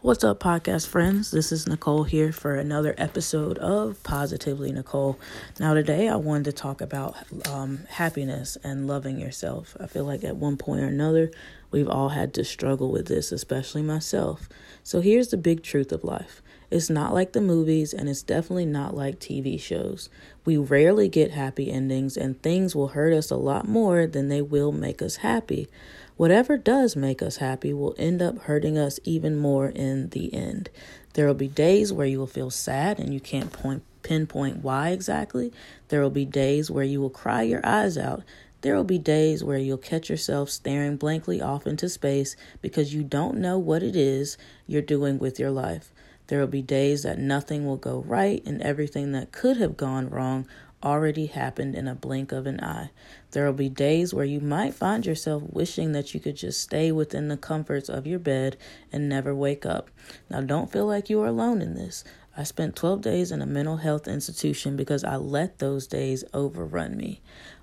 What's up, podcast friends? This is Nicole here for another episode of Positively Nicole. Now, today I wanted to talk about um, happiness and loving yourself. I feel like at one point or another, we've all had to struggle with this, especially myself. So, here's the big truth of life it's not like the movies, and it's definitely not like TV shows. We rarely get happy endings, and things will hurt us a lot more than they will make us happy. Whatever does make us happy will end up hurting us even more in the end. There will be days where you will feel sad and you can't point pinpoint why exactly. There will be days where you will cry your eyes out. There will be days where you'll catch yourself staring blankly off into space because you don't know what it is you're doing with your life. There will be days that nothing will go right and everything that could have gone wrong already happened in a blink of an eye. There will be days where you might find yourself wishing that you could just stay within the comforts of your bed and never wake up. Now, don't feel like you are alone in this. I spent 12 days in a mental health institution because I let those days overrun me.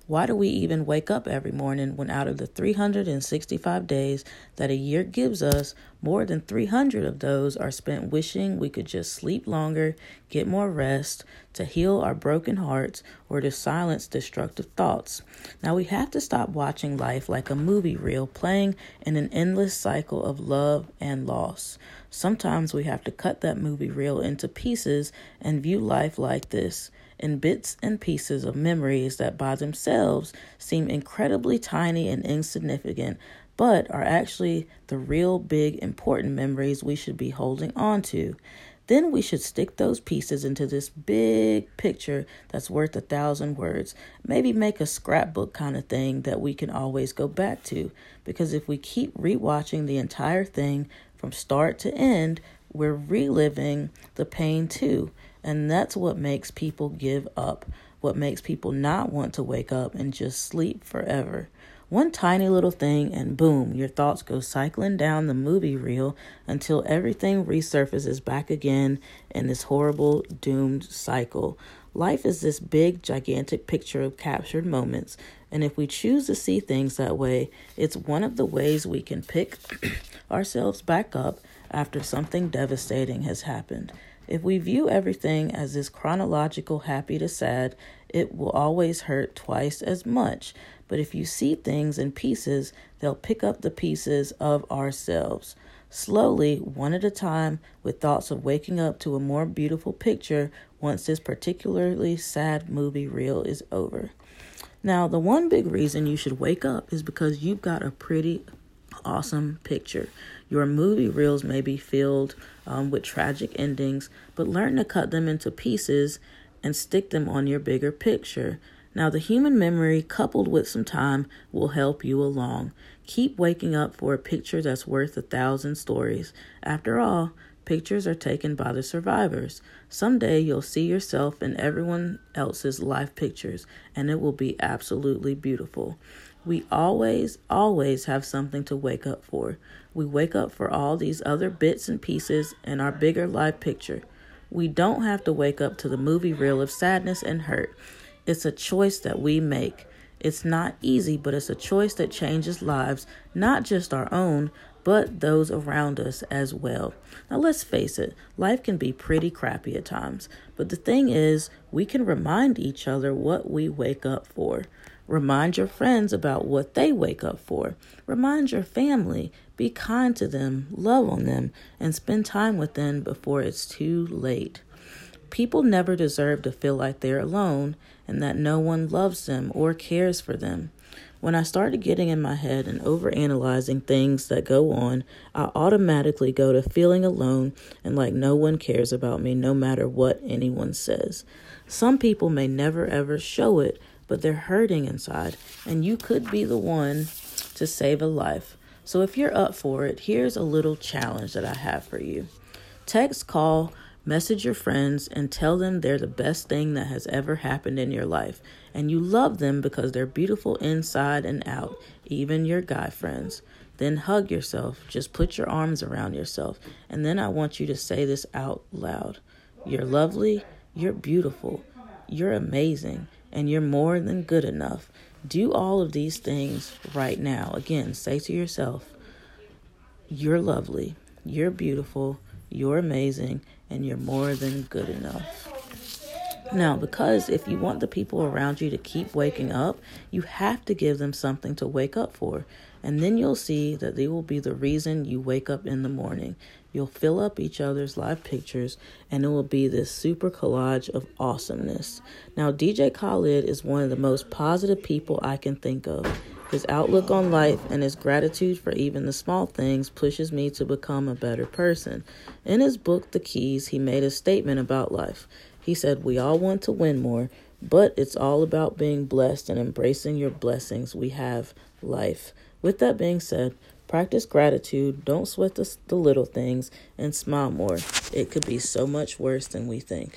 Why do we even wake up every morning when out of the 365 days that a year gives us, more than 300 of those are spent wishing we could just sleep longer, get more rest, to heal our broken hearts, or to silence destructive thoughts? Now we have to stop watching life like a movie reel playing in an endless cycle of love and loss. Sometimes we have to cut that movie reel into pieces and view life like this in bits and pieces of memories that by themselves seem incredibly tiny and insignificant, but are actually the real big important memories we should be holding on to. Then we should stick those pieces into this big picture that's worth a thousand words. Maybe make a scrapbook kind of thing that we can always go back to. Because if we keep rewatching the entire thing from start to end, we're reliving the pain too. And that's what makes people give up, what makes people not want to wake up and just sleep forever. One tiny little thing, and boom, your thoughts go cycling down the movie reel until everything resurfaces back again in this horrible, doomed cycle. Life is this big, gigantic picture of captured moments, and if we choose to see things that way, it's one of the ways we can pick ourselves back up after something devastating has happened. If we view everything as this chronological happy to sad, it will always hurt twice as much. But if you see things in pieces, they'll pick up the pieces of ourselves. Slowly, one at a time, with thoughts of waking up to a more beautiful picture once this particularly sad movie reel is over. Now, the one big reason you should wake up is because you've got a pretty awesome picture. Your movie reels may be filled um, with tragic endings, but learn to cut them into pieces and stick them on your bigger picture. Now, the human memory coupled with some time will help you along. Keep waking up for a picture that's worth a thousand stories. After all, pictures are taken by the survivors. Someday you'll see yourself in everyone else's life pictures, and it will be absolutely beautiful. We always, always have something to wake up for. We wake up for all these other bits and pieces in our bigger life picture. We don't have to wake up to the movie reel of sadness and hurt. It's a choice that we make. It's not easy, but it's a choice that changes lives, not just our own, but those around us as well. Now, let's face it, life can be pretty crappy at times, but the thing is, we can remind each other what we wake up for. Remind your friends about what they wake up for. Remind your family. Be kind to them, love on them, and spend time with them before it's too late. People never deserve to feel like they're alone and that no one loves them or cares for them. When I started getting in my head and overanalyzing things that go on, I automatically go to feeling alone and like no one cares about me no matter what anyone says. Some people may never ever show it, but they're hurting inside, and you could be the one to save a life. So if you're up for it, here's a little challenge that I have for you. Text, call, message your friends, and tell them they're the best thing that has ever happened in your life. And you love them because they're beautiful inside and out, even your guy friends. Then hug yourself. Just put your arms around yourself. And then I want you to say this out loud You're lovely. You're beautiful. You're amazing and you're more than good enough. Do all of these things right now. Again, say to yourself, You're lovely, you're beautiful, You're amazing and you're more than good enough. Now, because if you want the people around you to keep waking up, you have to give them something to wake up for. And then you'll see that they will be the reason you wake up in the morning. You'll fill up each other's live pictures, and it will be this super collage of awesomeness. Now, DJ Khaled is one of the most positive people I can think of. His outlook on life and his gratitude for even the small things pushes me to become a better person. In his book, The Keys, he made a statement about life. He said, We all want to win more, but it's all about being blessed and embracing your blessings. We have life. With that being said, practice gratitude, don't sweat the, the little things, and smile more. It could be so much worse than we think.